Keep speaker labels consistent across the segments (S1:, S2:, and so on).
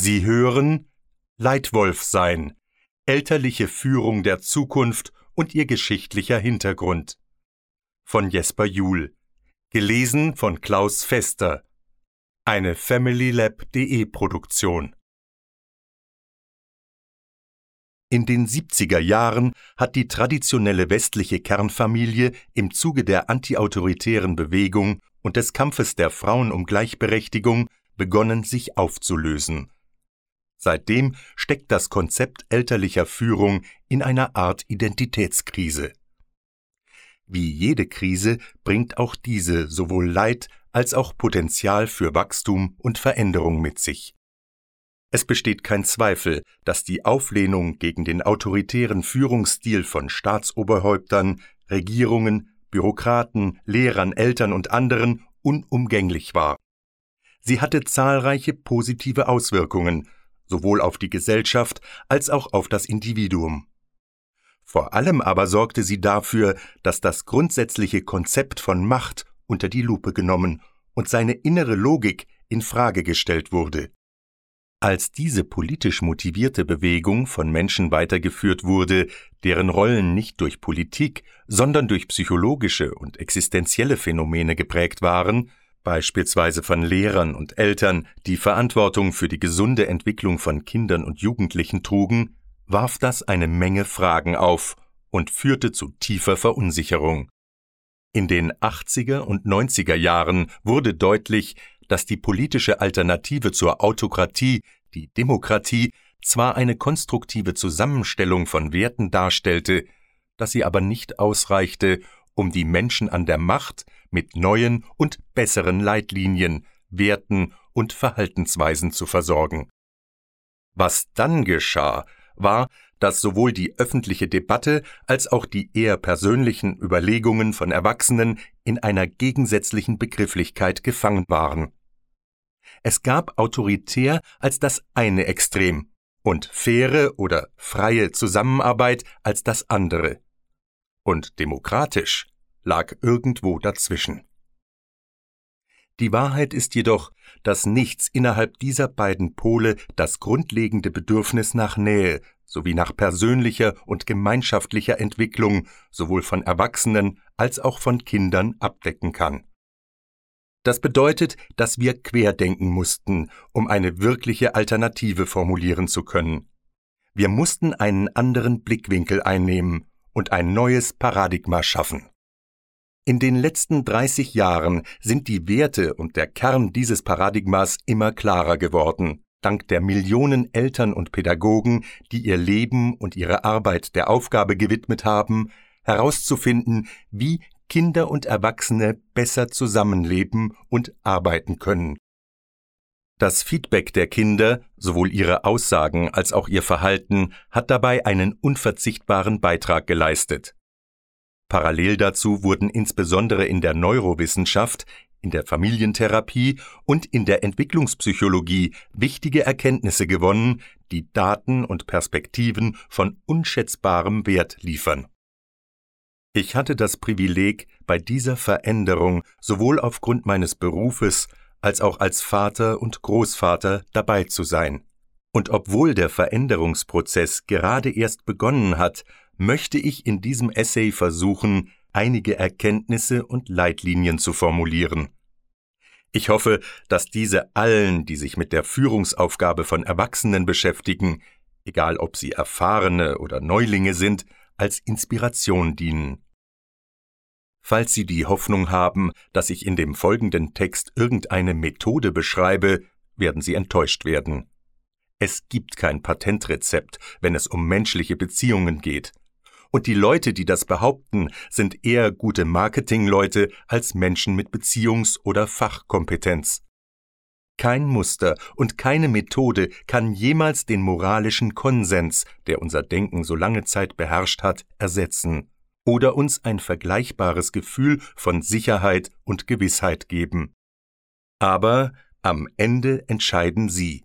S1: Sie hören Leitwolf sein, elterliche Führung der Zukunft und ihr geschichtlicher Hintergrund. Von Jesper Juhl. Gelesen von Klaus Fester. Eine FamilyLab.de Produktion. In den 70er Jahren hat die traditionelle westliche Kernfamilie im Zuge der antiautoritären Bewegung und des Kampfes der Frauen um Gleichberechtigung begonnen, sich aufzulösen. Seitdem steckt das Konzept elterlicher Führung in einer Art Identitätskrise. Wie jede Krise bringt auch diese sowohl Leid als auch Potenzial für Wachstum und Veränderung mit sich. Es besteht kein Zweifel, dass die Auflehnung gegen den autoritären Führungsstil von Staatsoberhäuptern, Regierungen, Bürokraten, Lehrern, Eltern und anderen unumgänglich war. Sie hatte zahlreiche positive Auswirkungen, sowohl auf die Gesellschaft als auch auf das Individuum. Vor allem aber sorgte sie dafür, dass das grundsätzliche Konzept von Macht unter die Lupe genommen und seine innere Logik in Frage gestellt wurde. Als diese politisch motivierte Bewegung von Menschen weitergeführt wurde, deren Rollen nicht durch Politik, sondern durch psychologische und existenzielle Phänomene geprägt waren, beispielsweise von Lehrern und Eltern, die Verantwortung für die gesunde Entwicklung von Kindern und Jugendlichen trugen, warf das eine Menge Fragen auf und führte zu tiefer Verunsicherung. In den 80er und 90er Jahren wurde deutlich, dass die politische Alternative zur Autokratie, die Demokratie, zwar eine konstruktive Zusammenstellung von Werten darstellte, dass sie aber nicht ausreichte, um die Menschen an der Macht mit neuen und besseren Leitlinien, Werten und Verhaltensweisen zu versorgen. Was dann geschah, war, dass sowohl die öffentliche Debatte als auch die eher persönlichen Überlegungen von Erwachsenen in einer gegensätzlichen Begrifflichkeit gefangen waren. Es gab autoritär als das eine Extrem und faire oder freie Zusammenarbeit als das andere. Und demokratisch lag irgendwo dazwischen. Die Wahrheit ist jedoch, dass nichts innerhalb dieser beiden Pole das grundlegende Bedürfnis nach Nähe sowie nach persönlicher und gemeinschaftlicher Entwicklung sowohl von Erwachsenen als auch von Kindern abdecken kann. Das bedeutet, dass wir querdenken mussten, um eine wirkliche Alternative formulieren zu können. Wir mussten einen anderen Blickwinkel einnehmen und ein neues Paradigma schaffen. In den letzten 30 Jahren sind die Werte und der Kern dieses Paradigmas immer klarer geworden, dank der Millionen Eltern und Pädagogen, die ihr Leben und ihre Arbeit der Aufgabe gewidmet haben, herauszufinden, wie Kinder und Erwachsene besser zusammenleben und arbeiten können. Das Feedback der Kinder, sowohl ihre Aussagen als auch ihr Verhalten, hat dabei einen unverzichtbaren Beitrag geleistet. Parallel dazu wurden insbesondere in der Neurowissenschaft, in der Familientherapie und in der Entwicklungspsychologie wichtige Erkenntnisse gewonnen, die Daten und Perspektiven von unschätzbarem Wert liefern. Ich hatte das Privileg, bei dieser Veränderung sowohl aufgrund meines Berufes als auch als Vater und Großvater dabei zu sein. Und obwohl der Veränderungsprozess gerade erst begonnen hat, möchte ich in diesem Essay versuchen, einige Erkenntnisse und Leitlinien zu formulieren. Ich hoffe, dass diese allen, die sich mit der Führungsaufgabe von Erwachsenen beschäftigen, egal ob sie erfahrene oder Neulinge sind, als Inspiration dienen. Falls Sie die Hoffnung haben, dass ich in dem folgenden Text irgendeine Methode beschreibe, werden Sie enttäuscht werden. Es gibt kein Patentrezept, wenn es um menschliche Beziehungen geht. Und die Leute, die das behaupten, sind eher gute Marketingleute als Menschen mit Beziehungs- oder Fachkompetenz. Kein Muster und keine Methode kann jemals den moralischen Konsens, der unser Denken so lange Zeit beherrscht hat, ersetzen oder uns ein vergleichbares Gefühl von Sicherheit und Gewissheit geben. Aber am Ende entscheiden Sie.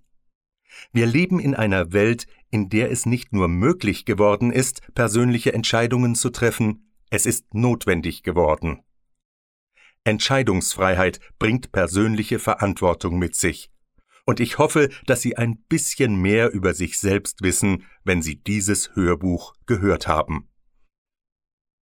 S1: Wir leben in einer Welt, in der es nicht nur möglich geworden ist, persönliche Entscheidungen zu treffen, es ist notwendig geworden. Entscheidungsfreiheit bringt persönliche Verantwortung mit sich. und ich hoffe, dass Sie ein bisschen mehr über sich selbst wissen, wenn Sie dieses Hörbuch gehört haben.